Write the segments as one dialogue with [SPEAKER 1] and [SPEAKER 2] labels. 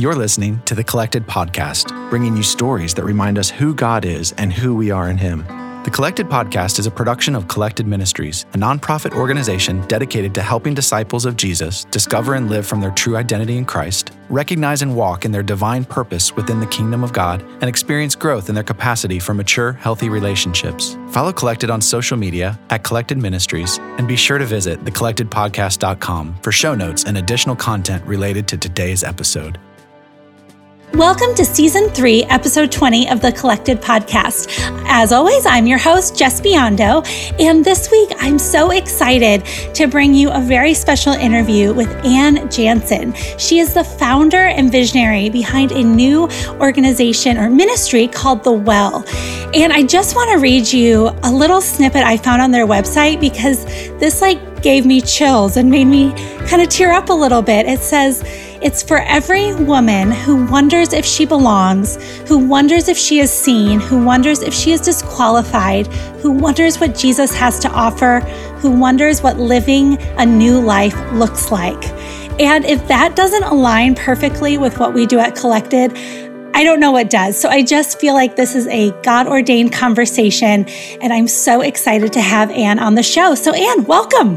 [SPEAKER 1] You're listening to the Collected Podcast, bringing you stories that remind us who God is and who we are in Him. The Collected Podcast is a production of Collected Ministries, a nonprofit organization dedicated to helping disciples of Jesus discover and live from their true identity in Christ, recognize and walk in their divine purpose within the kingdom of God, and experience growth in their capacity for mature, healthy relationships. Follow Collected on social media at Collected Ministries, and be sure to visit thecollectedpodcast.com for show notes and additional content related to today's episode.
[SPEAKER 2] Welcome to Season 3, Episode 20 of the Collected Podcast. As always, I'm your host, Jes Biondo, and this week I'm so excited to bring you a very special interview with Anne Jansen. She is the founder and visionary behind a new organization or ministry called The Well. And I just want to read you a little snippet I found on their website because this like gave me chills and made me kind of tear up a little bit. It says, it's for every woman who wonders if she belongs, who wonders if she is seen, who wonders if she is disqualified, who wonders what Jesus has to offer, who wonders what living a new life looks like. And if that doesn't align perfectly with what we do at Collected, I don't know what does. So I just feel like this is a God ordained conversation, and I'm so excited to have Anne on the show. So, Anne, welcome.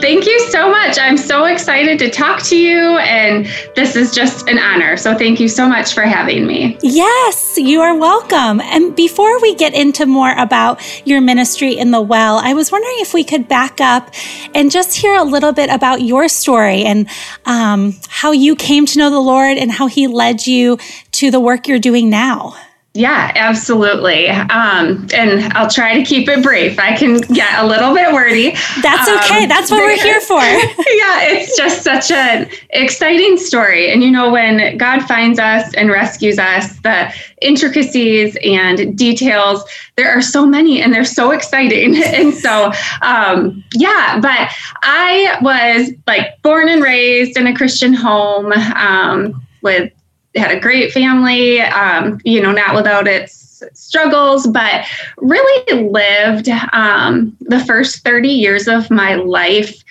[SPEAKER 3] Thank you so much. I'm so excited to talk to you, and this is just an honor. So, thank you so much for having me.
[SPEAKER 2] Yes, you are welcome. And before we get into more about your ministry in the well, I was wondering if we could back up and just hear a little bit about your story and um, how you came to know the Lord and how He led you to the work you're doing now.
[SPEAKER 3] Yeah, absolutely. Um, and I'll try to keep it brief. I can get a little bit wordy.
[SPEAKER 2] That's okay. Um, That's what we're here for.
[SPEAKER 3] yeah, it's just such an exciting story. And you know, when God finds us and rescues us, the intricacies and details, there are so many and they're so exciting. and so, um, yeah, but I was like born and raised in a Christian home um, with had a great family, um, you know, not without its struggles, but really lived um, the first 30 years of my life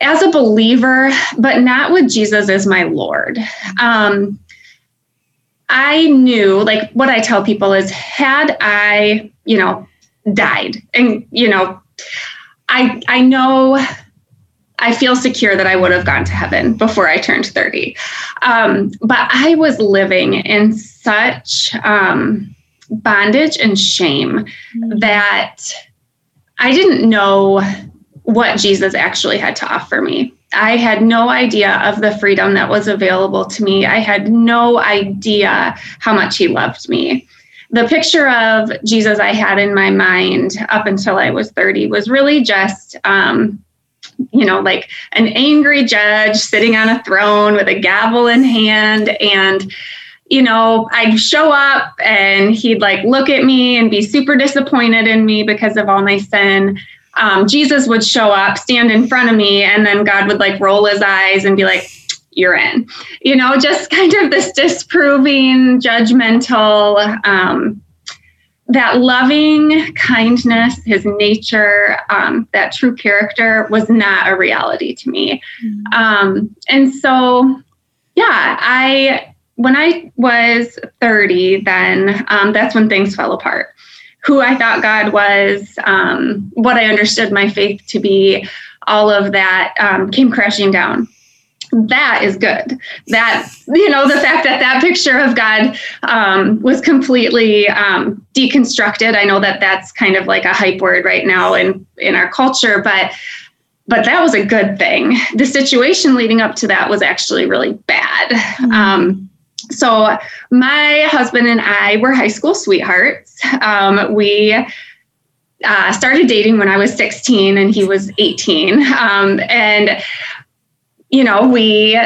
[SPEAKER 3] as a believer, but not with Jesus as my Lord. Um, I knew, like, what I tell people is, had I, you know, died, and you know, I I know I feel secure that I would have gone to heaven before I turned 30. Um, but I was living in such um, bondage and shame mm-hmm. that I didn't know what Jesus actually had to offer me. I had no idea of the freedom that was available to me. I had no idea how much he loved me. The picture of Jesus I had in my mind up until I was 30 was really just um, you know, like an angry judge sitting on a throne with a gavel in hand. And, you know, I'd show up and he'd like look at me and be super disappointed in me because of all my sin. Um, Jesus would show up, stand in front of me, and then God would like roll his eyes and be like, you're in, you know, just kind of this disproving, judgmental, um, that loving kindness, his nature, um, that true character was not a reality to me. Mm-hmm. Um, and so, yeah, I, when I was 30, then um, that's when things fell apart. Who I thought God was, um, what I understood my faith to be, all of that um, came crashing down that is good. That, you know, the fact that that picture of God um, was completely um, deconstructed. I know that that's kind of like a hype word right now in, in our culture, but but that was a good thing. The situation leading up to that was actually really bad. Mm-hmm. Um, so my husband and I were high school sweethearts. Um, we uh, started dating when I was 16 and he was 18. Um, and you know, we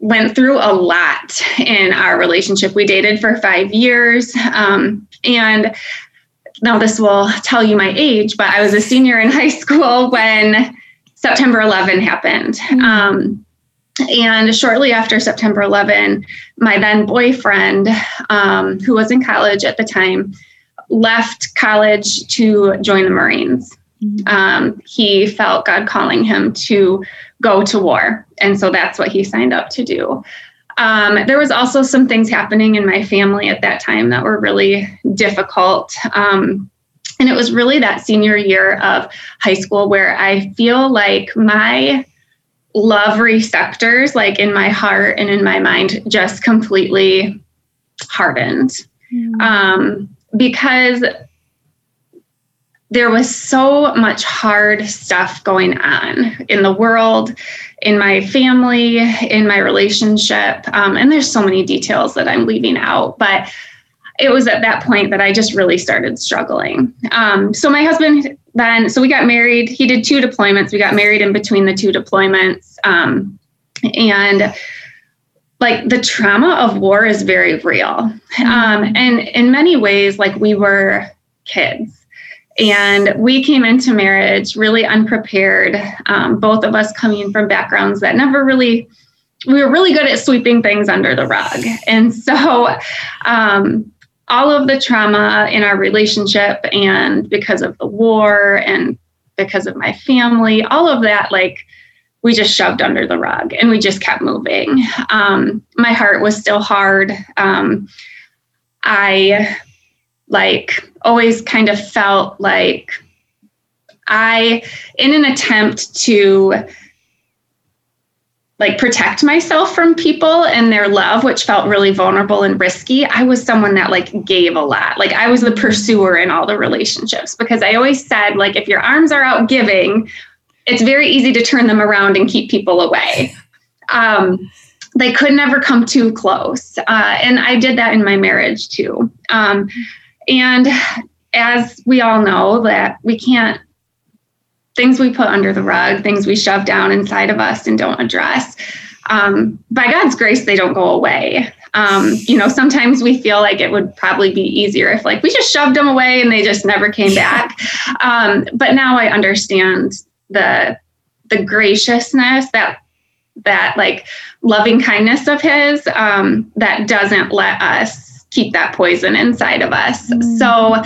[SPEAKER 3] went through a lot in our relationship. We dated for five years. Um, and now this will tell you my age, but I was a senior in high school when September 11 happened. Mm-hmm. Um, and shortly after September 11, my then boyfriend, um, who was in college at the time, left college to join the Marines. Mm-hmm. Um, he felt God calling him to go to war. And so that's what he signed up to do. um, there was also some things happening in my family at that time that were really difficult. Um, and it was really that senior year of high school where I feel like my love receptors, like in my heart and in my mind, just completely hardened. Mm. Um, because there was so much hard stuff going on in the world, in my family, in my relationship. Um, and there's so many details that I'm leaving out. But it was at that point that I just really started struggling. Um, so my husband then, so we got married. He did two deployments. We got married in between the two deployments. Um, and like the trauma of war is very real. Mm-hmm. Um, and in many ways, like we were kids. And we came into marriage really unprepared, um, both of us coming from backgrounds that never really, we were really good at sweeping things under the rug. And so, um, all of the trauma in our relationship and because of the war and because of my family, all of that, like, we just shoved under the rug and we just kept moving. Um, my heart was still hard. Um, I like always kind of felt like I, in an attempt to like protect myself from people and their love which felt really vulnerable and risky i was someone that like gave a lot. Like i was the pursuer in all the relationships because i always said like if your arms are out giving it's very easy to turn them around and keep people away. Um, they could never come too close. Uh, and i did that in my marriage too. Um, and as we all know that we can't things we put under the rug, things we shove down inside of us and don't address. Um, by God's grace, they don't go away. Um, you know, sometimes we feel like it would probably be easier if, like, we just shoved them away and they just never came back. Um, but now I understand the the graciousness that that like loving kindness of His um, that doesn't let us keep that poison inside of us. Mm. So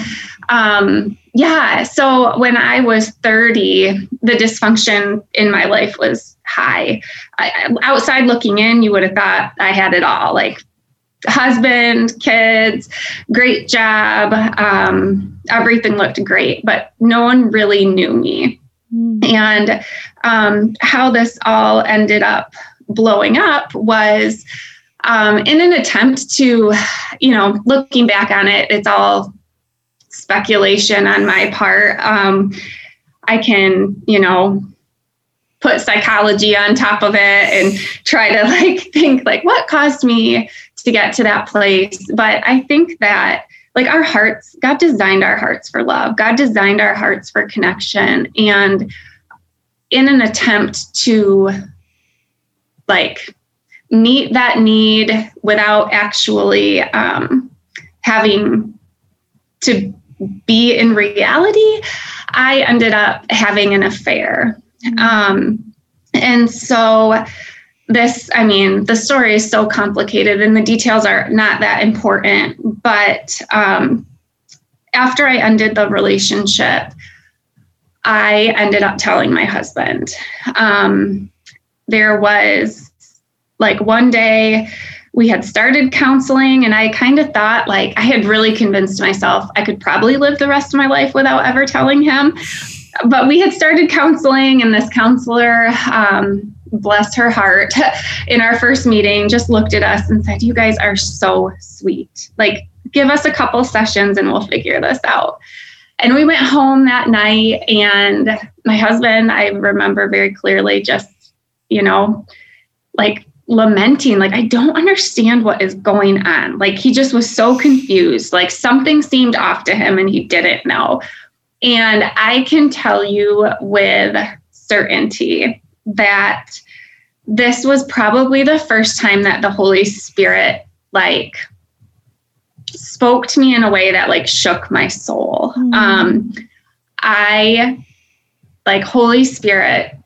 [SPEAKER 3] um, yeah, so when I was 30, the dysfunction in my life was high. I, outside looking in, you would have thought I had it all like husband, kids, great job. Um, everything looked great, but no one really knew me. Mm. And um, how this all ended up blowing up was um, in an attempt to, you know, looking back on it, it's all speculation on my part. Um, I can, you know, put psychology on top of it and try to like think like what caused me to get to that place. But I think that like our hearts, God designed our hearts for love. God designed our hearts for connection. And in an attempt to like meet that need without actually um, having to be in reality, I ended up having an affair. Mm-hmm. Um, and so, this, I mean, the story is so complicated and the details are not that important. But um, after I ended the relationship, I ended up telling my husband. Um, there was like one day we had started counseling and I kind of thought like I had really convinced myself I could probably live the rest of my life without ever telling him. But we had started counseling and this counselor, um, bless her heart, in our first meeting just looked at us and said, You guys are so sweet. Like, give us a couple sessions and we'll figure this out. And we went home that night, and my husband, I remember very clearly, just, you know, like lamenting like i don't understand what is going on. Like he just was so confused. Like something seemed off to him and he didn't know. And i can tell you with certainty that this was probably the first time that the holy spirit like spoke to me in a way that like shook my soul. Mm. um i like holy spirit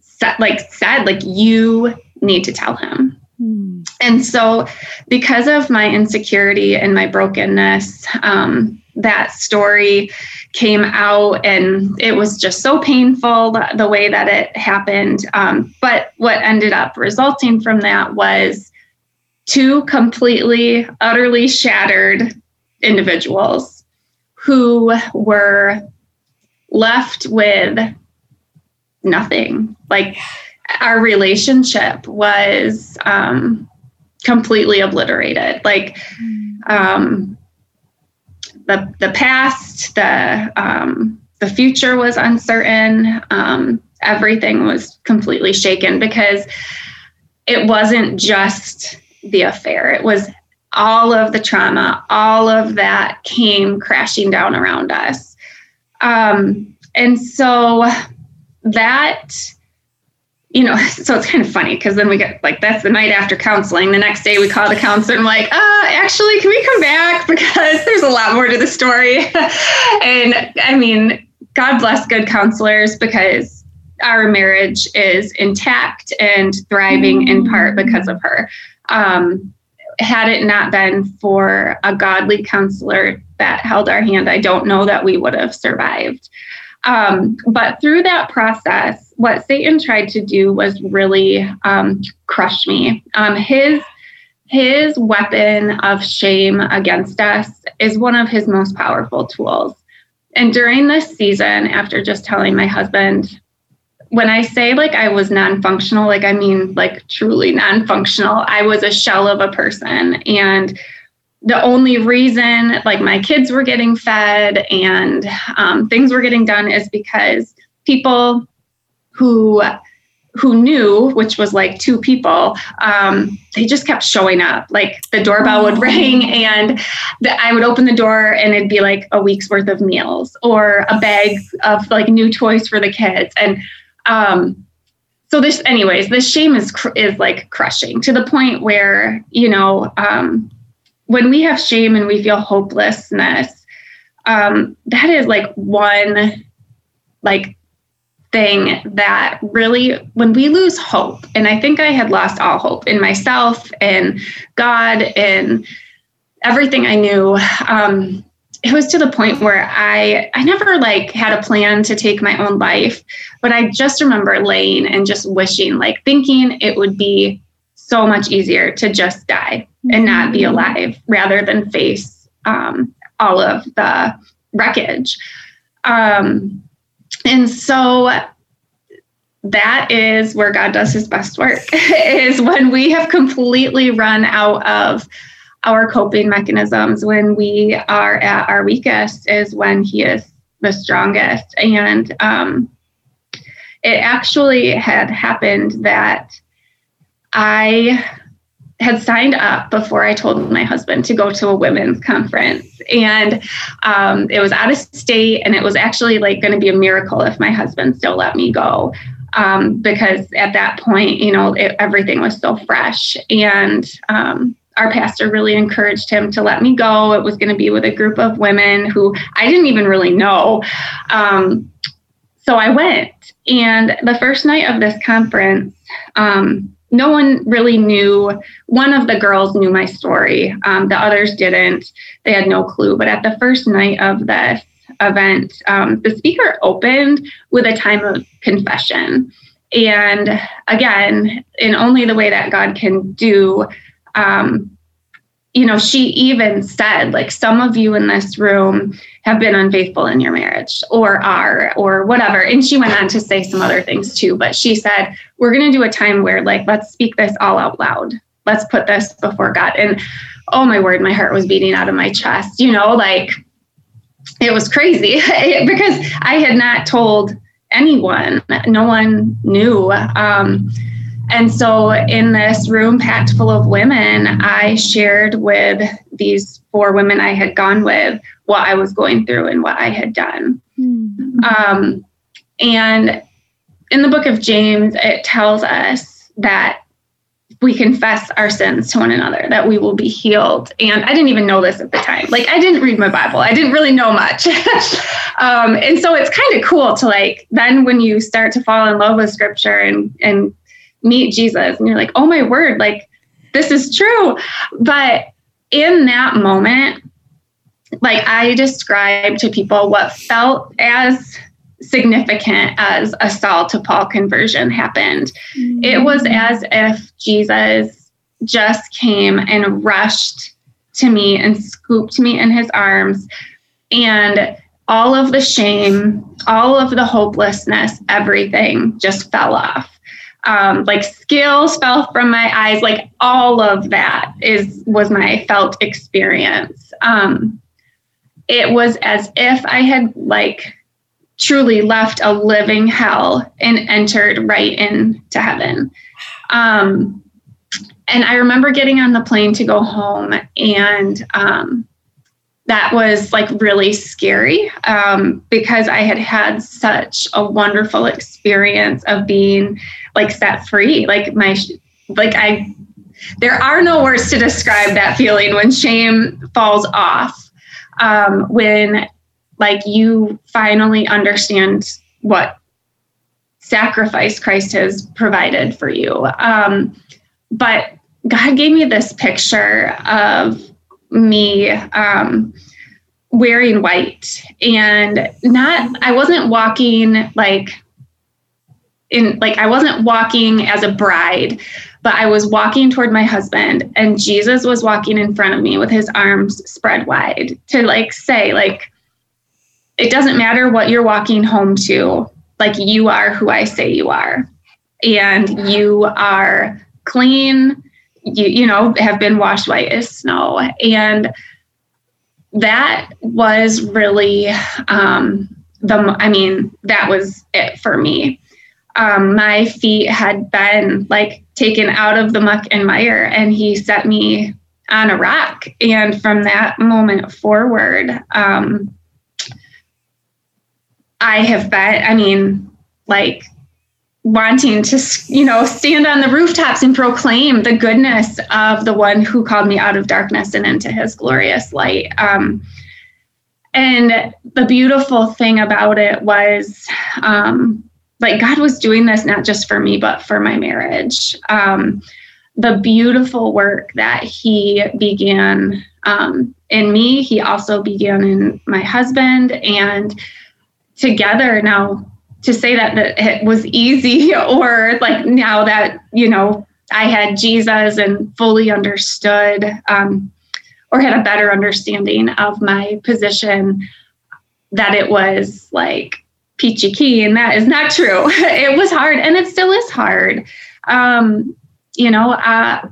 [SPEAKER 3] said like said like you need to tell him. Mm. And so, because of my insecurity and my brokenness, um, that story came out and it was just so painful the, the way that it happened. Um, but what ended up resulting from that was two completely, utterly shattered individuals who were left with nothing. Like our relationship was um, completely obliterated. Like um, the the past, the um, the future was uncertain. Um, everything was completely shaken because it wasn't just the affair. It was all of the trauma, all of that came crashing down around us. Um, and so that you know, so it's kind of funny because then we get like that's the night after counseling. The next day we call the counselor and I'm like, uh, actually, can we come back because there's a lot more to the story. and I mean, God bless good counselors because our marriage is intact and thriving in part because of her. Um, had it not been for a godly counselor that held our hand, I don't know that we would have survived. Um, but through that process, what Satan tried to do was really um, crush me. Um, his his weapon of shame against us is one of his most powerful tools. And during this season, after just telling my husband, when I say like I was non functional, like I mean like truly non functional, I was a shell of a person. And the only reason like my kids were getting fed and um, things were getting done is because people who who knew which was like two people um, they just kept showing up. Like the doorbell would ring and the, i would open the door and it'd be like a week's worth of meals or a bag of like new toys for the kids. And um, so this anyways this shame is cr- is like crushing to the point where you know um, when we have shame and we feel hopelessness, um, that is like one like thing that really when we lose hope and i think i had lost all hope in myself and god and everything i knew um, it was to the point where i i never like had a plan to take my own life but i just remember laying and just wishing like thinking it would be so much easier to just die and not be mm-hmm. alive rather than face um, all of the wreckage. Um, and so that is where God does his best work is when we have completely run out of our coping mechanisms when we are at our weakest is when he is the strongest and um, it actually had happened that I had signed up before I told my husband to go to a women's conference. And um, it was out of state, and it was actually like going to be a miracle if my husband still let me go. Um, because at that point, you know, it, everything was so fresh. And um, our pastor really encouraged him to let me go. It was going to be with a group of women who I didn't even really know. Um, so I went. And the first night of this conference, um, no one really knew. One of the girls knew my story, um, the others didn't. They had no clue. But at the first night of this event, um, the speaker opened with a time of confession. And again, in only the way that God can do, um, you know, she even said, like, some of you in this room have been unfaithful in your marriage or are or whatever. And she went on to say some other things too, but she said, we're going to do a time where, like, let's speak this all out loud. Let's put this before God. And oh my word, my heart was beating out of my chest, you know, like it was crazy because I had not told anyone, no one knew. Um, and so, in this room packed full of women, I shared with these four women I had gone with what I was going through and what I had done. Mm-hmm. Um, and in the book of James, it tells us that we confess our sins to one another, that we will be healed. And I didn't even know this at the time. Like, I didn't read my Bible, I didn't really know much. um, and so it's kind of cool to like, then when you start to fall in love with scripture and, and meet Jesus and you're like, oh my word, like this is true. But in that moment, like I described to people what felt as significant as a Saul to Paul conversion happened. Mm-hmm. It was as if Jesus just came and rushed to me and scooped me in his arms. And all of the shame, all of the hopelessness, everything just fell off. Um, like scales fell from my eyes, like all of that is was my felt experience. Um, it was as if I had like truly left a living hell and entered right into heaven. Um, and I remember getting on the plane to go home, and um, that was like really scary um, because I had had such a wonderful experience of being like set free. Like my, like I, there are no words to describe that feeling when shame falls off. Um, when like you finally understand what sacrifice Christ has provided for you. Um, but God gave me this picture of me um, wearing white and not, I wasn't walking like in, like, I wasn't walking as a bride, but I was walking toward my husband and Jesus was walking in front of me with his arms spread wide to like say, like, it doesn't matter what you're walking home to, like, you are who I say you are. And you are clean, you, you know, have been washed white as snow. And that was really um, the, I mean, that was it for me. Um, my feet had been like taken out of the muck and mire, and he set me on a rock. And from that moment forward, um, I have been, I mean, like wanting to, you know, stand on the rooftops and proclaim the goodness of the one who called me out of darkness and into his glorious light. Um, and the beautiful thing about it was, um, like, God was doing this not just for me, but for my marriage. Um, the beautiful work that He began um, in me, He also began in my husband. And together now, to say that, that it was easy or like now that you know i had jesus and fully understood um, or had a better understanding of my position that it was like peachy keen and that is not true it was hard and it still is hard um, you know uh,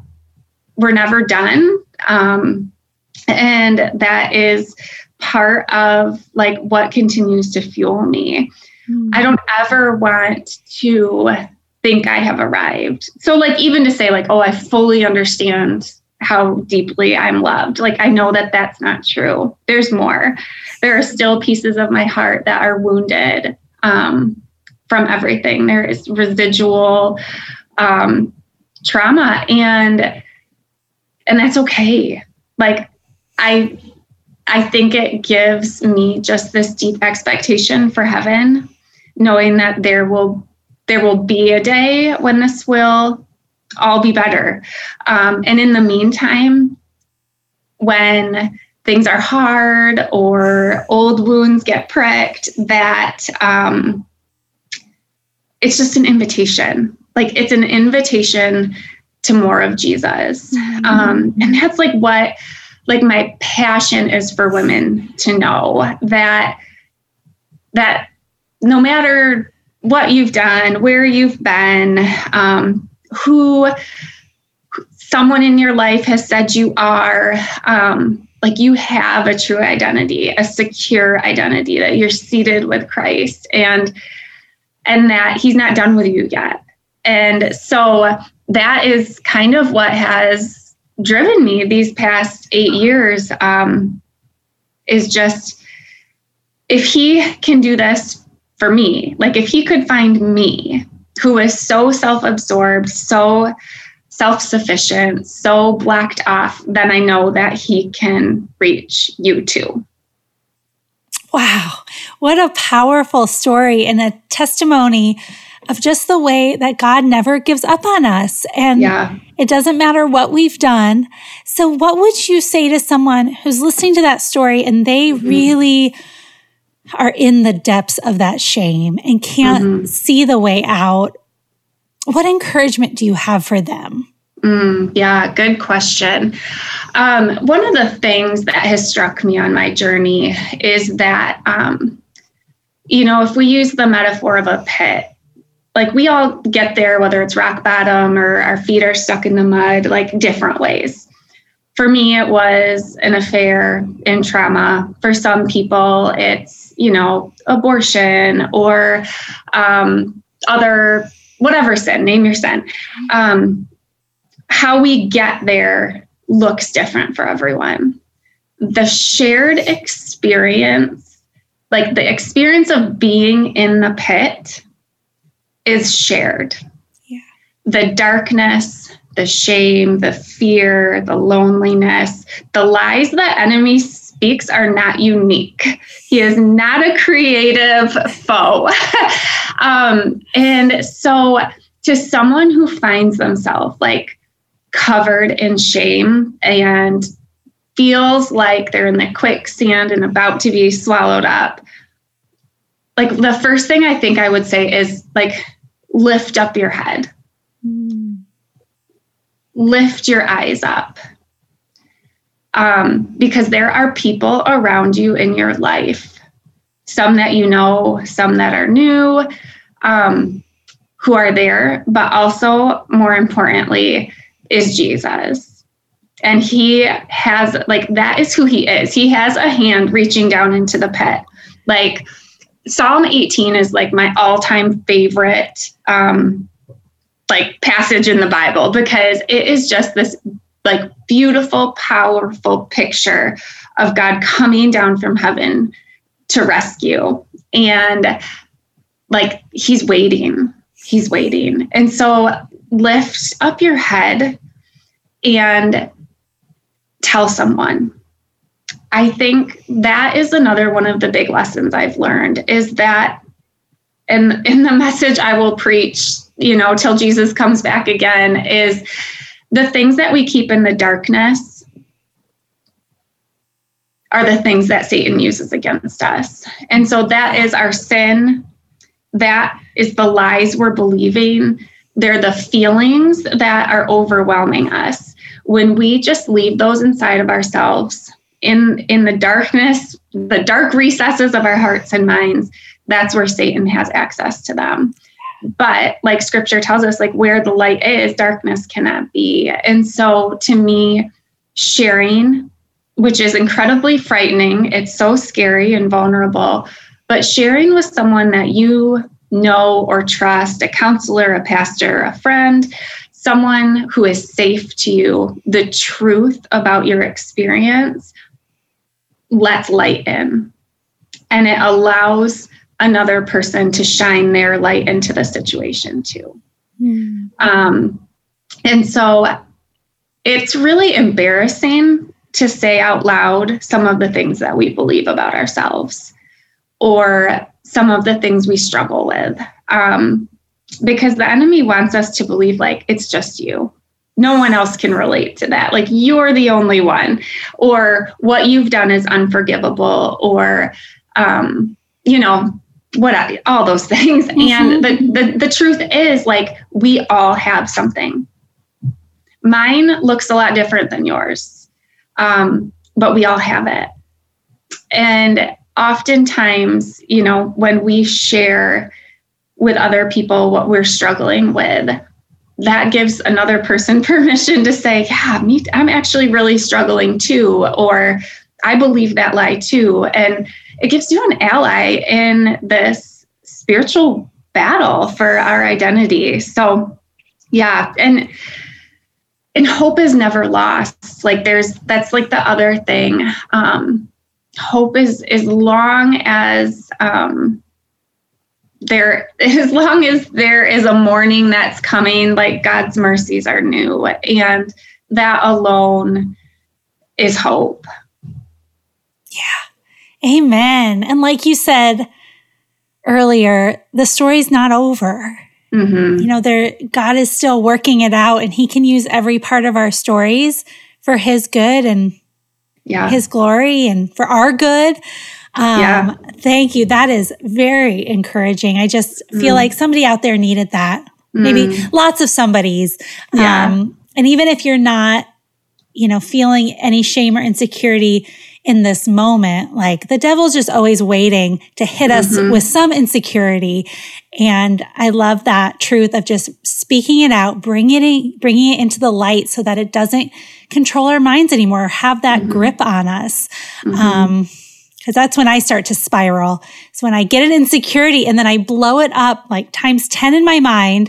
[SPEAKER 3] we're never done um, and that is part of like what continues to fuel me Mm. I don't ever want to think I have arrived. So, like, even to say, like, oh, I fully understand how deeply I'm loved, like, I know that that's not true. There's more. There are still pieces of my heart that are wounded um, from everything. There is residual um, trauma, and and that's okay. Like, I I think it gives me just this deep expectation for heaven knowing that there will there will be a day when this will all be better. Um, and in the meantime, when things are hard or old wounds get pricked, that um, it's just an invitation. Like it's an invitation to more of Jesus. Mm-hmm. Um, and that's like what like my passion is for women to know that that no matter what you've done, where you've been, um, who someone in your life has said you are, um, like you have a true identity, a secure identity that you're seated with Christ and and that he's not done with you yet. And so that is kind of what has driven me these past eight years um, is just if he can do this for me. Like if he could find me, who is so self absorbed, so self sufficient, so blacked off, then I know that he can reach you too.
[SPEAKER 2] Wow, what a powerful story and a testimony of just the way that God never gives up on us. And yeah. it doesn't matter what we've done. So, what would you say to someone who's listening to that story and they mm-hmm. really are in the depths of that shame and can't mm-hmm. see the way out, what encouragement do you have for them?
[SPEAKER 3] Mm, yeah, good question. Um, one of the things that has struck me on my journey is that, um, you know, if we use the metaphor of a pit, like we all get there, whether it's rock bottom or our feet are stuck in the mud, like different ways. For me, it was an affair in trauma. For some people, it's, you know, abortion or um, other, whatever sin, name your sin. Um, how we get there looks different for everyone. The shared experience, like the experience of being in the pit, is shared. Yeah. The darkness, the shame, the fear, the loneliness, the lies the enemy speaks are not unique. He is not a creative foe. um, and so, to someone who finds themselves like covered in shame and feels like they're in the quicksand and about to be swallowed up, like the first thing I think I would say is like lift up your head. Mm. Lift your eyes up. Um, because there are people around you in your life, some that you know, some that are new, um, who are there, but also more importantly, is Jesus. And he has, like, that is who he is. He has a hand reaching down into the pit. Like, Psalm 18 is like my all time favorite, um, like, passage in the Bible because it is just this, like, beautiful, powerful picture of God coming down from heaven to rescue. And, like, he's waiting. He's waiting. And so lift up your head and tell someone. I think that is another one of the big lessons I've learned is that and in the message I will preach, you know, till Jesus comes back again is the things that we keep in the darkness are the things that Satan uses against us. And so that is our sin. That is the lies we're believing. They're the feelings that are overwhelming us. When we just leave those inside of ourselves, in in the darkness, the dark recesses of our hearts and minds, that's where Satan has access to them. But like scripture tells us, like where the light is, darkness cannot be. And so to me, sharing, which is incredibly frightening, it's so scary and vulnerable, but sharing with someone that you know or trust, a counselor, a pastor, a friend, someone who is safe to you, the truth about your experience lets light in. And it allows another person to shine their light into the situation too. Mm. Um, and so it's really embarrassing to say out loud some of the things that we believe about ourselves or some of the things we struggle with. Um, because the enemy wants us to believe like it's just you. No one else can relate to that. Like you're the only one, or what you've done is unforgivable, or, um, you know, what all those things. Mm-hmm. And the, the the truth is, like we all have something. Mine looks a lot different than yours, um, but we all have it. And oftentimes, you know, when we share with other people what we're struggling with, that gives another person permission to say, yeah, me, I'm actually really struggling too, or I believe that lie too. And it gives you an ally in this spiritual battle for our identity. So, yeah. And, and hope is never lost. Like there's, that's like the other thing. Um, hope is as long as um, there as long as there is a morning that's coming like god's mercies are new and that alone is hope.
[SPEAKER 2] Yeah. Amen. And like you said earlier the story's not over. Mm-hmm. you know there god is still working it out and he can use every part of our stories for his good and yeah. his glory and for our good. Um, yeah. Thank you. That is very encouraging. I just feel mm. like somebody out there needed that. Maybe mm. lots of somebody's. Yeah. Um, and even if you're not, you know, feeling any shame or insecurity in this moment, like the devil's just always waiting to hit us mm-hmm. with some insecurity. And I love that truth of just speaking it out, bringing it, bringing it into the light so that it doesn't control our minds anymore, have that mm-hmm. grip on us. Mm-hmm. Um, because that's when I start to spiral. It's when I get an insecurity and then I blow it up like times 10 in my mind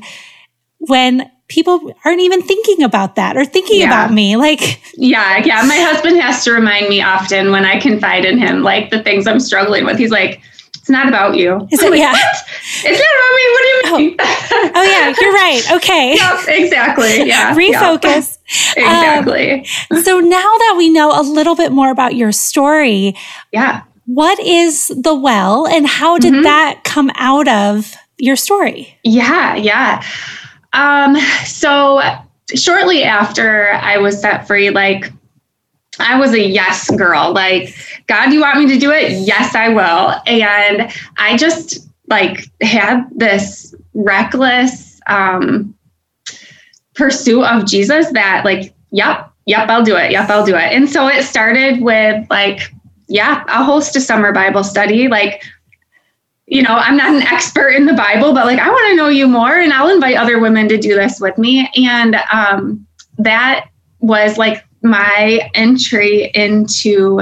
[SPEAKER 2] when people aren't even thinking about that or thinking yeah. about me. Like,
[SPEAKER 3] yeah, yeah. My husband has to remind me often when I confide in him, like the things I'm struggling with. He's like, it's not about you.
[SPEAKER 2] Is it,
[SPEAKER 3] like,
[SPEAKER 2] yeah.
[SPEAKER 3] What? It's not about me. What do you
[SPEAKER 2] mean? Oh, oh yeah, you're right. Okay.
[SPEAKER 3] yep, exactly. Yeah.
[SPEAKER 2] Refocus.
[SPEAKER 3] Yep. exactly.
[SPEAKER 2] Um, so now that we know a little bit more about your story,
[SPEAKER 3] yeah.
[SPEAKER 2] What is the well and how did mm-hmm. that come out of your story?
[SPEAKER 3] Yeah, yeah. Um, so shortly after I was set free, like I was a yes girl. Like, God, you want me to do it? Yes, I will. And I just like had this reckless um, pursuit of Jesus that, like, yep, yep, I'll do it. Yep, I'll do it. And so it started with like, yeah, I'll host a summer Bible study. Like, you know, I'm not an expert in the Bible, but like I want to know you more, and I'll invite other women to do this with me. And um, that was like my entry into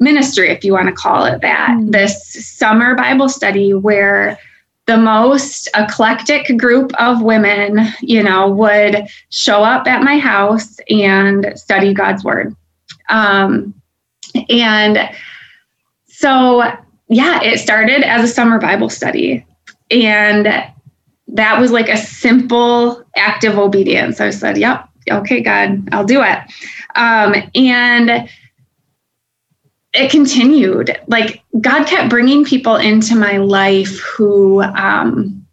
[SPEAKER 3] ministry, if you want to call it that. Mm. This summer Bible study where the most eclectic group of women, you know, would show up at my house and study God's word. Um, and so yeah, it started as a summer Bible study. And that was like a simple act of obedience. I said, Yep, okay, God, I'll do it. Um, and it continued. Like God kept bringing people into my life who, um,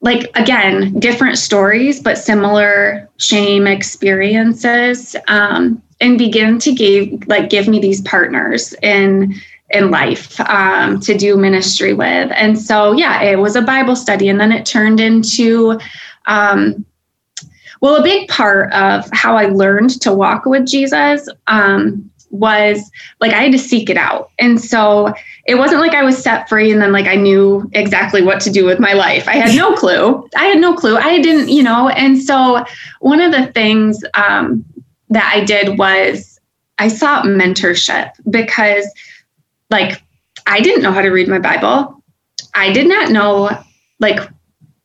[SPEAKER 3] like again, different stories, but similar shame experiences, um, and begin to give like give me these partners in in life um, to do ministry with. And so, yeah, it was a Bible study. And then it turned into, um, well, a big part of how I learned to walk with Jesus um, was like I had to seek it out. And so it wasn't like I was set free and then like I knew exactly what to do with my life. I had no clue. I had no clue. I didn't, you know. And so one of the things um, that I did was I sought mentorship because like I didn't know how to read my Bible. I did not know like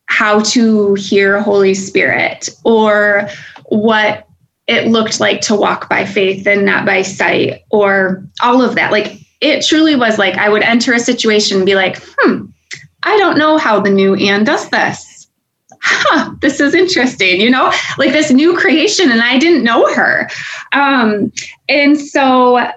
[SPEAKER 3] how to hear Holy Spirit or what it looked like to walk by faith and not by sight or all of that. Like it truly was like I would enter a situation and be like, hmm, I don't know how the new Anne does this. Huh, this is interesting, you know, like this new creation, and I didn't know her. Um, and so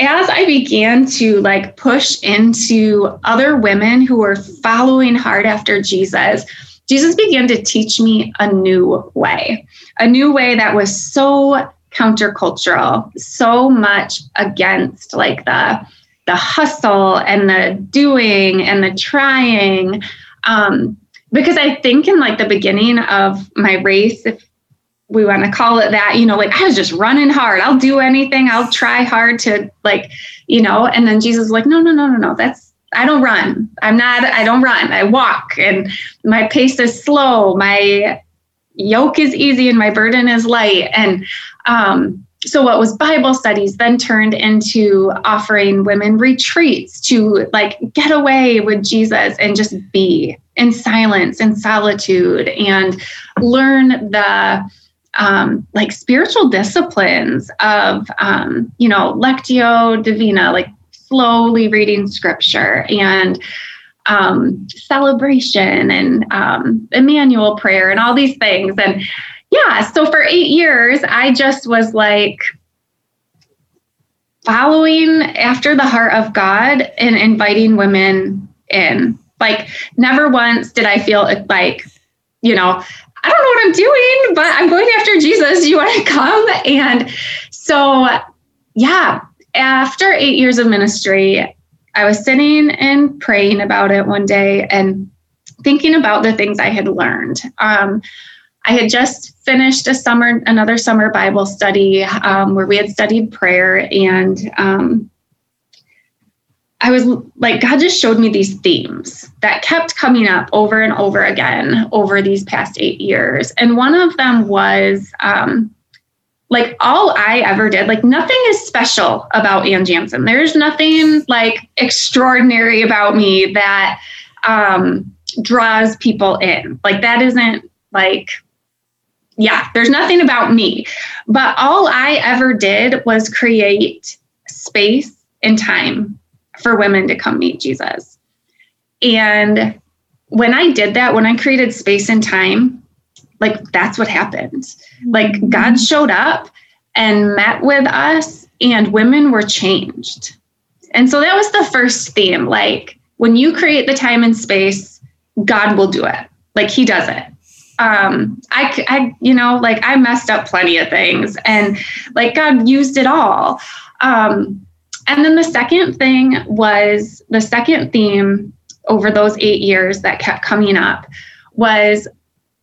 [SPEAKER 3] as I began to like push into other women who were following hard after Jesus, Jesus began to teach me a new way, a new way that was so countercultural, so much against like the the hustle and the doing and the trying. Um, because I think in like the beginning of my race, if we want to call it that, you know, like I was just running hard. I'll do anything. I'll try hard to like, you know, and then Jesus was like, no, no, no, no, no. That's, I don't run. I'm not, I don't run. I walk and my pace is slow. My yoke is easy and my burden is light. And, um, so what was bible studies then turned into offering women retreats to like get away with jesus and just be in silence and solitude and learn the um, like spiritual disciplines of, um, you know, Lectio Divina, like slowly reading scripture and um, celebration and um, Emmanuel prayer and all these things. And yeah, so for eight years, I just was like, following after the heart of God and inviting women in. Like, never once did I feel like, you know, I don't know what I'm doing, but I'm going after Jesus. Do you want to come? And so, yeah, after eight years of ministry, I was sitting and praying about it one day and thinking about the things I had learned. Um, I had just finished a summer, another summer Bible study um, where we had studied prayer, and um, I was like, God just showed me these themes that kept coming up over and over again over these past eight years. And one of them was um, like, all I ever did, like, nothing is special about Anne Jansen. There's nothing like extraordinary about me that um, draws people in. Like, that isn't like, yeah, there's nothing about me. But all I ever did was create space and time for women to come meet Jesus. And when I did that, when I created space and time, like that's what happened. Like mm-hmm. God showed up and met with us, and women were changed. And so that was the first theme. Like when you create the time and space, God will do it. Like He does it. Um, I, I, you know, like I messed up plenty of things, and like God used it all. Um, and then the second thing was the second theme over those eight years that kept coming up was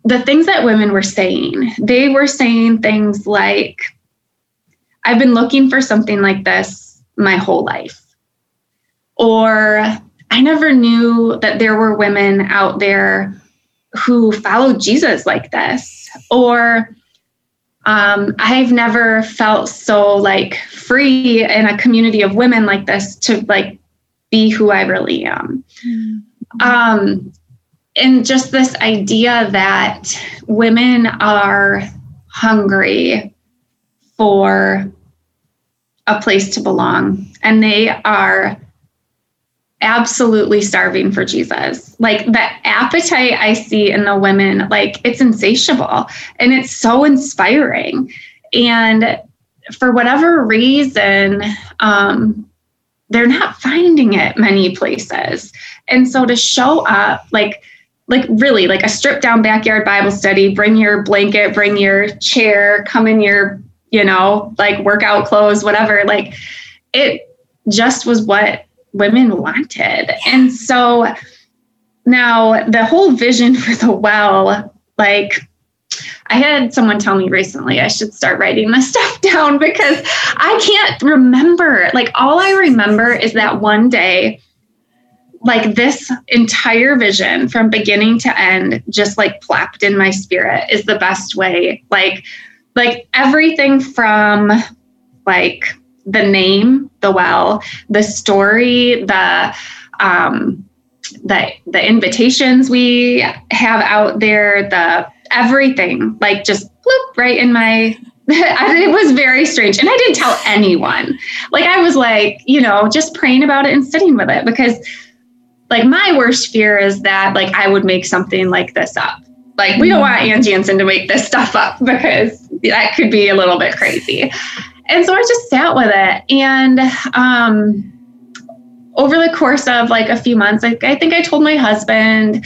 [SPEAKER 3] the things that women were saying. They were saying things like, I've been looking for something like this my whole life. Or I never knew that there were women out there who followed Jesus like this. Or um, I've never felt so like free in a community of women like this to like be who I really am. Mm-hmm. Um, and just this idea that women are hungry for a place to belong and they are absolutely starving for Jesus. Like the appetite I see in the women, like it's insatiable and it's so inspiring. And for whatever reason, um, they're not finding it many places. And so to show up, like, like really like a stripped down backyard Bible study, bring your blanket, bring your chair, come in your, you know, like workout clothes, whatever. Like it just was what women wanted. And so now the whole vision for the well, like I had someone tell me recently I should start writing this stuff down because I can't remember. Like all I remember is that one day like this entire vision from beginning to end just like plopped in my spirit is the best way like like everything from like the name, the well, the story, the um, the the invitations we have out there, the everything, like just bloop right in my. it was very strange, and I didn't tell anyone. Like I was like, you know, just praying about it and sitting with it because, like, my worst fear is that like I would make something like this up. Like we don't want Anne Jansen to make this stuff up because that could be a little bit crazy. And so I just sat with it. And um, over the course of like a few months, I, I think I told my husband,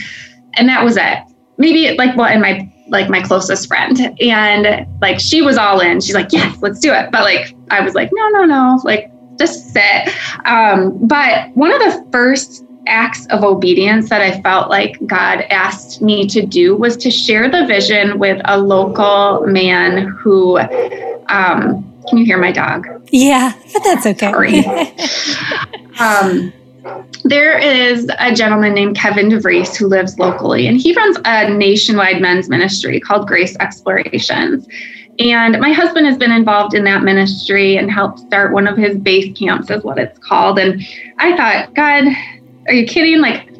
[SPEAKER 3] and that was it. Maybe like well, and my like my closest friend, and like she was all in. She's like, "Yes, let's do it." But like I was like, "No, no, no!" Like just sit. Um, but one of the first acts of obedience that I felt like God asked me to do was to share the vision with a local man who um, can you hear my dog?
[SPEAKER 2] Yeah, but that's okay.
[SPEAKER 3] Sorry. um, there is a gentleman named Kevin DeVries who lives locally, and he runs a nationwide men's ministry called Grace Explorations. And my husband has been involved in that ministry and helped start one of his base camps, is what it's called. And I thought, God, are you kidding? Like,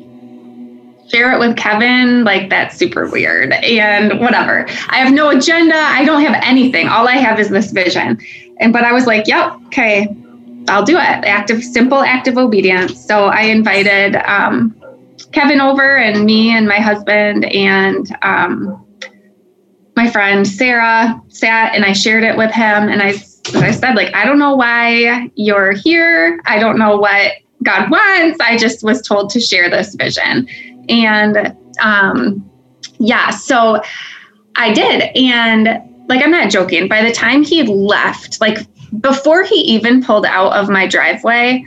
[SPEAKER 3] share it with Kevin, like that's super weird and whatever. I have no agenda. I don't have anything. All I have is this vision. And but I was like, yep, okay, I'll do it. Active, simple, active obedience. So I invited um, Kevin over and me and my husband and um, my friend Sarah sat and I shared it with him. And I, I said, like, I don't know why you're here. I don't know what God wants. I just was told to share this vision. And um, yeah, so I did. And like, I'm not joking. By the time he left, like before he even pulled out of my driveway,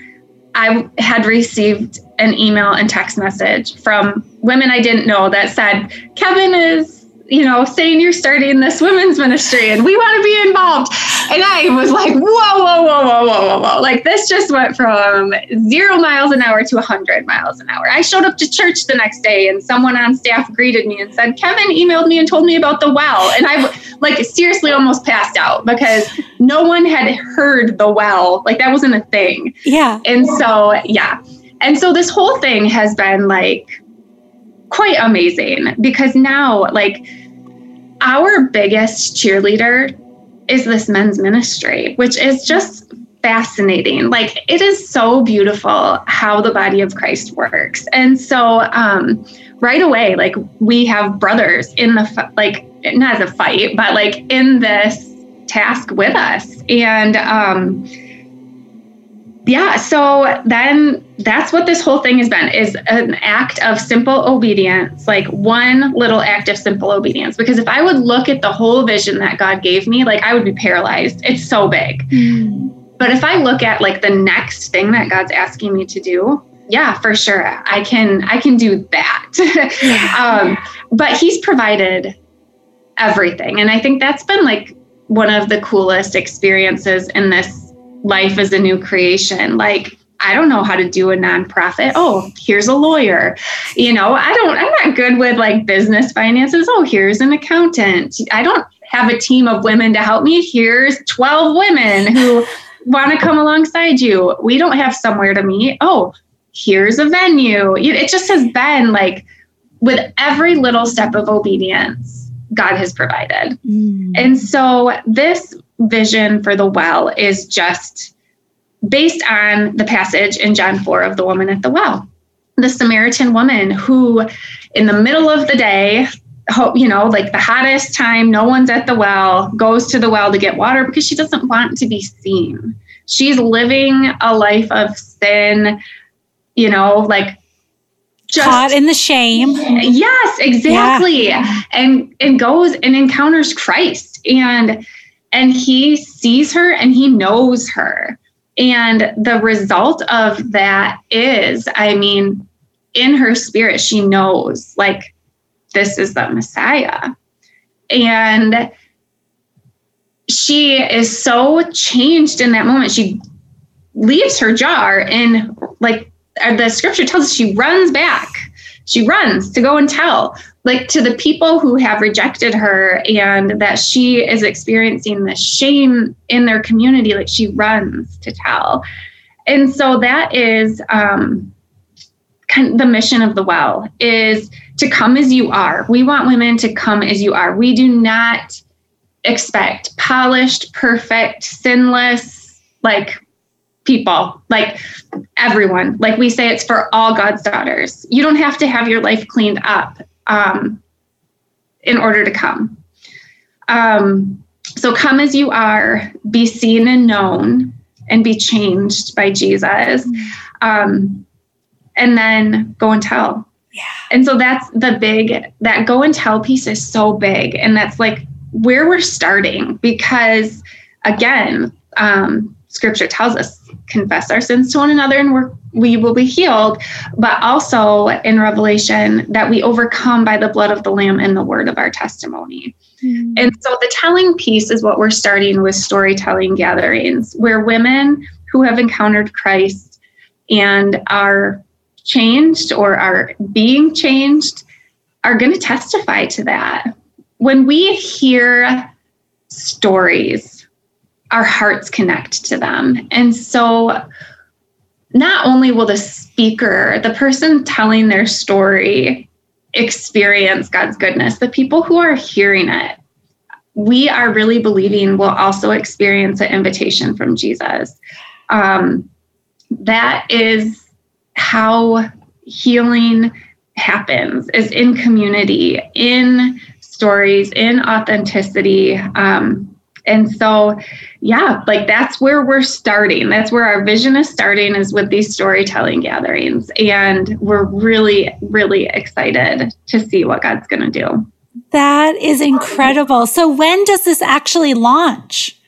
[SPEAKER 3] I had received an email and text message from women I didn't know that said, Kevin is you know, saying you're starting this women's ministry and we want to be involved. And I was like, whoa, whoa, whoa, whoa, whoa, whoa, whoa. Like this just went from zero miles an hour to 100 miles an hour. I showed up to church the next day and someone on staff greeted me and said, Kevin emailed me and told me about the well. And I like seriously almost passed out because no one had heard the well. Like that wasn't a thing.
[SPEAKER 2] Yeah.
[SPEAKER 3] And so, yeah. And so this whole thing has been like, quite amazing because now, like, our biggest cheerleader is this men's ministry, which is just fascinating. Like, it is so beautiful how the body of Christ works. And so, um, right away, like, we have brothers in the, like, not as a fight, but like in this task with us. And, um, yeah, so then that's what this whole thing has been is an act of simple obedience, like one little act of simple obedience. Because if I would look at the whole vision that God gave me, like I would be paralyzed. It's so big. Mm. But if I look at like the next thing that God's asking me to do, yeah, for sure. I can I can do that. um, but he's provided everything. And I think that's been like one of the coolest experiences in this life as a new creation. Like, I don't know how to do a nonprofit. Oh, here's a lawyer. You know, I don't, I'm not good with like business finances. Oh, here's an accountant. I don't have a team of women to help me. Here's 12 women who want to come alongside you. We don't have somewhere to meet. Oh, here's a venue. It just has been like with every little step of obedience, God has provided. Mm. And so this vision for the well is just based on the passage in John 4 of the woman at the well. The Samaritan woman who, in the middle of the day, you know, like the hottest time, no one's at the well, goes to the well to get water because she doesn't want to be seen. She's living a life of sin, you know, like
[SPEAKER 2] just caught in the shame.
[SPEAKER 3] Yes, exactly. Yeah. And and goes and encounters Christ. And and he sees her and he knows her. And the result of that is, I mean, in her spirit, she knows like this is the Messiah. And she is so changed in that moment. She leaves her jar and, like, the scripture tells us, she runs back. She runs to go and tell like to the people who have rejected her and that she is experiencing the shame in their community like she runs to tell. And so that is um, kind of the mission of the well is to come as you are. We want women to come as you are. We do not expect polished perfect sinless like people like everyone like we say it's for all god's daughters you don't have to have your life cleaned up um, in order to come. Um, so come as you are, be seen and known, and be changed by Jesus. Um, and then go and tell.
[SPEAKER 2] Yeah.
[SPEAKER 3] And so that's the big, that go and tell piece is so big. And that's like where we're starting because, again, um, scripture tells us confess our sins to one another and we're, we will be healed. But also in Revelation, that we overcome by the blood of the Lamb and the word of our testimony. Mm. And so the telling piece is what we're starting with storytelling gatherings, where women who have encountered Christ and are changed or are being changed are going to testify to that. When we hear stories, our hearts connect to them. And so not only will the speaker, the person telling their story, experience God's goodness, the people who are hearing it, we are really believing will also experience an invitation from Jesus. Um, that is how healing happens is in community in stories in authenticity um, and so, yeah, like that's where we're starting. That's where our vision is starting is with these storytelling gatherings. And we're really, really excited to see what God's going to do.
[SPEAKER 2] That is incredible. So, when does this actually launch?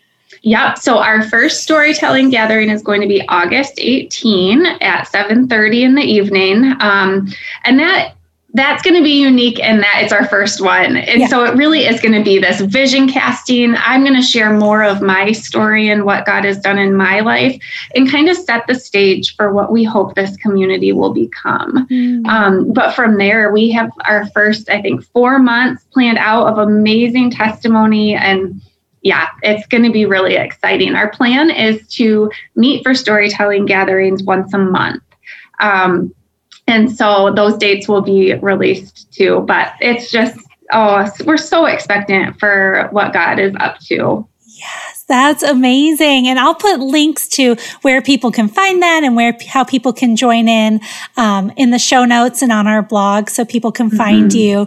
[SPEAKER 3] Yep. So our first storytelling gathering is going to be August 18 at 7:30 in the evening, um, and that that's going to be unique in that it's our first one. And yeah. so it really is going to be this vision casting. I'm going to share more of my story and what God has done in my life and kind of set the stage for what we hope this community will become. Mm. Um, but from there, we have our first, I think, four months planned out of amazing testimony and yeah, it's going to be really exciting. Our plan is to meet for storytelling gatherings once a month. Um, and so those dates will be released too. But it's just, oh, we're so expectant for what God is up to.
[SPEAKER 2] Yes, that's amazing. And I'll put links to where people can find that and where how people can join in um, in the show notes and on our blog so people can find mm-hmm. you.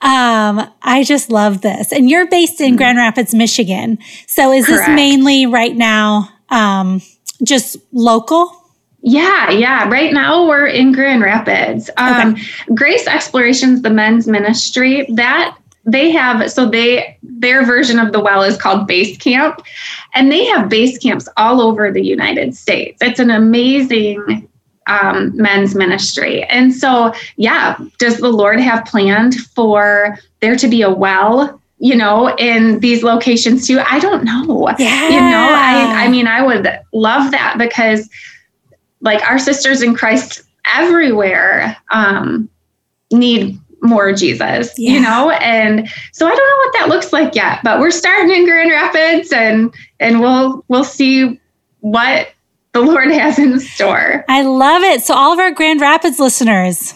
[SPEAKER 2] Um, I just love this. And you're based in mm-hmm. Grand Rapids, Michigan. So is Correct. this mainly right now um, just local?
[SPEAKER 3] Yeah, yeah. Right now we're in Grand Rapids. Um, okay. Grace Explorations, the men's ministry, that they have so they their version of the well is called base camp and they have base camps all over the united states it's an amazing um, men's ministry and so yeah does the lord have planned for there to be a well you know, in these locations too. I don't know. Yeah. You know, I I mean I would love that because like our sisters in Christ everywhere um, need more Jesus, yeah. you know? And so I don't know what that looks like yet, but we're starting in Grand Rapids and and we'll we'll see what the Lord has in store.
[SPEAKER 2] I love it. So all of our Grand Rapids listeners,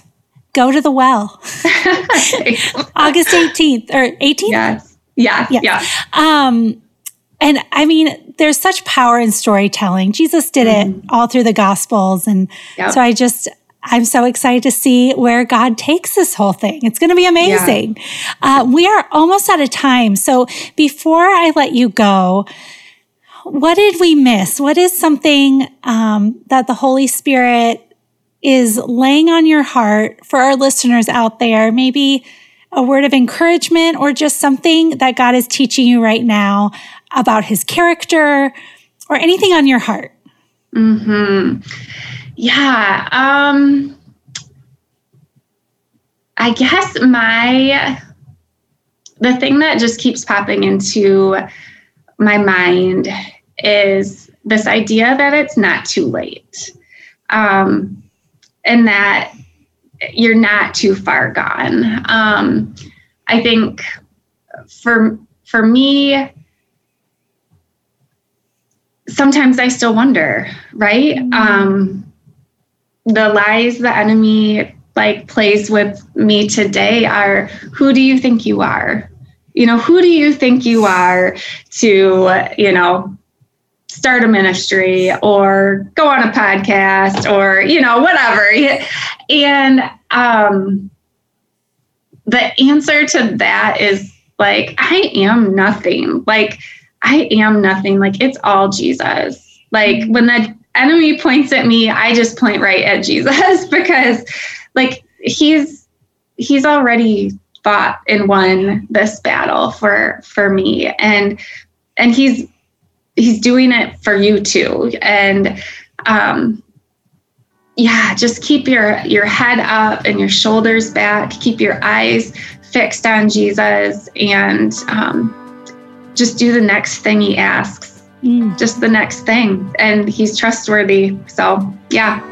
[SPEAKER 2] go to the well. August 18th or 18th?
[SPEAKER 3] Yes. Yeah. Yeah. yeah.
[SPEAKER 2] Um and I mean, there's such power in storytelling. Jesus did mm-hmm. it all through the Gospels. And so I just, I'm so excited to see where God takes this whole thing. It's going to be amazing. Yeah. Uh, we are almost out of time. So before I let you go, what did we miss? What is something um, that the Holy Spirit is laying on your heart for our listeners out there? Maybe a word of encouragement or just something that God is teaching you right now about his character or anything on your heart?
[SPEAKER 3] Hmm. Yeah. Um. I guess my the thing that just keeps popping into my mind is this idea that it's not too late, um, and that you're not too far gone. Um, I think for for me, sometimes I still wonder, right? Mm-hmm. Um, the lies the enemy like plays with me today are who do you think you are? You know, who do you think you are to, you know, start a ministry or go on a podcast or, you know, whatever. And um the answer to that is like I am nothing. Like I am nothing. Like it's all Jesus. Like mm-hmm. when the enemy points at me, I just point right at Jesus because like he's he's already fought and won this battle for for me and and he's he's doing it for you too and um yeah just keep your your head up and your shoulders back keep your eyes fixed on jesus and um just do the next thing he asks. Mm. Just the next thing. And he's trustworthy. So, yeah.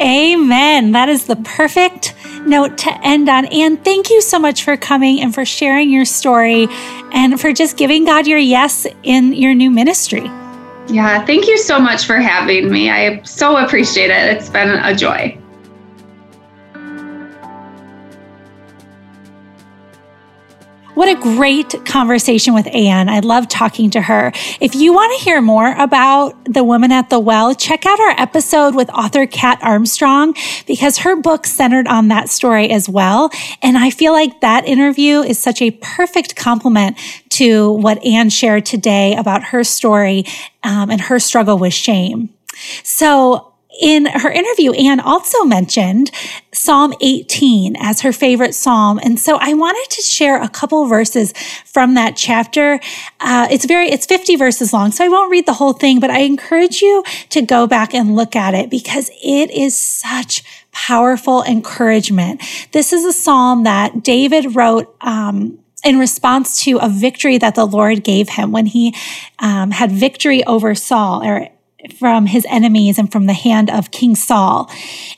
[SPEAKER 2] Amen. That is the perfect note to end on. And thank you so much for coming and for sharing your story and for just giving God your yes in your new ministry.
[SPEAKER 3] Yeah, thank you so much for having me. I so appreciate it. It's been a joy.
[SPEAKER 2] What a great conversation with Anne. I love talking to her. If you want to hear more about the woman at the well, check out our episode with author Kat Armstrong because her book centered on that story as well. And I feel like that interview is such a perfect complement to what Anne shared today about her story um, and her struggle with shame. So in her interview, Anne also mentioned Psalm 18 as her favorite psalm. And so I wanted to share a couple verses from that chapter. Uh, it's very, it's 50 verses long, so I won't read the whole thing, but I encourage you to go back and look at it because it is such powerful encouragement. This is a psalm that David wrote, um, in response to a victory that the Lord gave him when he um, had victory over Saul or from his enemies and from the hand of King Saul.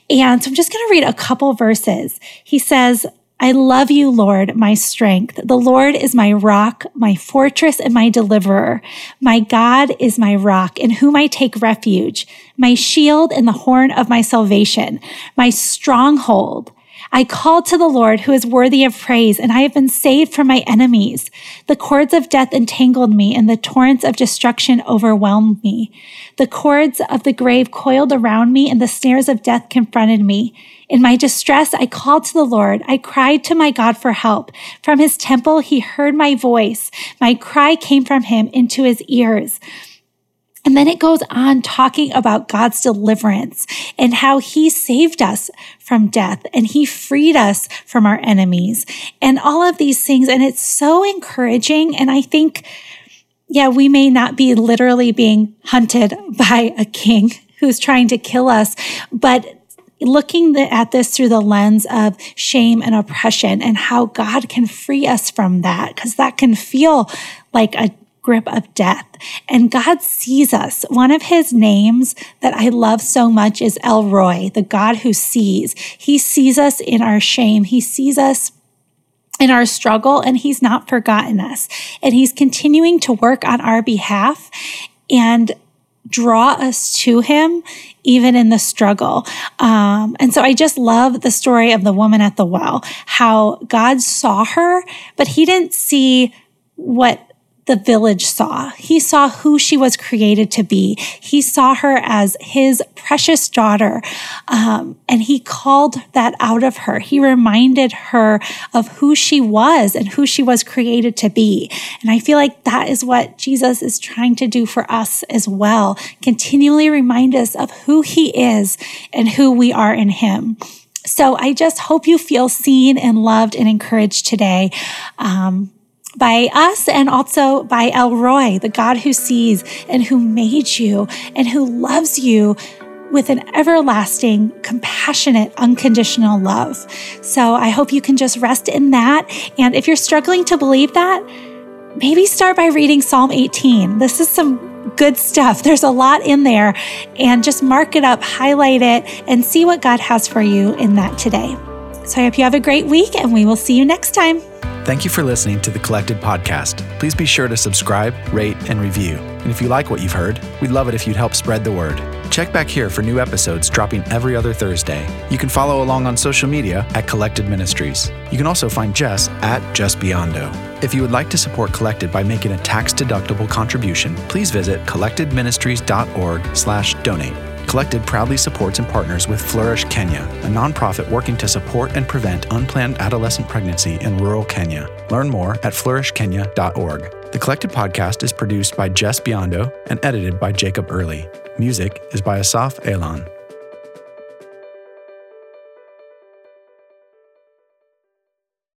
[SPEAKER 2] And so I'm just going to read a couple verses. He says, I love you, Lord, my strength. The Lord is my rock, my fortress, and my deliverer. My God is my rock, in whom I take refuge, my shield and the horn of my salvation, my stronghold. I called to the Lord who is worthy of praise, and I have been saved from my enemies. The cords of death entangled me, and the torrents of destruction overwhelmed me. The cords of the grave coiled around me, and the snares of death confronted me. In my distress, I called to the Lord. I cried to my God for help. From his temple, he heard my voice. My cry came from him into his ears. And then it goes on talking about God's deliverance and how he saved us from death and he freed us from our enemies and all of these things. And it's so encouraging. And I think, yeah, we may not be literally being hunted by a king who's trying to kill us, but looking at this through the lens of shame and oppression and how God can free us from that, because that can feel like a grip of death. And God sees us. One of his names that I love so much is El Roi, the God who sees. He sees us in our shame. He sees us in our struggle and he's not forgotten us. And he's continuing to work on our behalf and draw us to him even in the struggle. Um, and so I just love the story of the woman at the well, how God saw her, but he didn't see what the village saw. He saw who she was created to be. He saw her as his precious daughter. Um, and he called that out of her. He reminded her of who she was and who she was created to be. And I feel like that is what Jesus is trying to do for us as well. Continually remind us of who he is and who we are in him. So I just hope you feel seen and loved and encouraged today. Um, by us and also by El Roi, the God who sees and who made you and who loves you with an everlasting, compassionate, unconditional love. So I hope you can just rest in that. And if you're struggling to believe that, maybe start by reading Psalm 18. This is some good stuff. There's a lot in there. And just mark it up, highlight it, and see what God has for you in that today. So I hope you have a great week, and we will see you next time.
[SPEAKER 1] Thank you for listening to the Collected Podcast. Please be sure to subscribe, rate, and review. And if you like what you've heard, we'd love it if you'd help spread the word. Check back here for new episodes dropping every other Thursday. You can follow along on social media at Collected Ministries. You can also find Jes at Jes Biondo. If you would like to support Collected by making a tax-deductible contribution, please visit collectedministries.org/donate. Collected proudly supports and partners with Flourish Kenya, a nonprofit working to support and prevent unplanned adolescent pregnancy in rural Kenya. Learn more at flourishkenya.org. The Collected podcast is produced by Jes Biondo and edited by Jacob Early. Music is by Asaf Elon.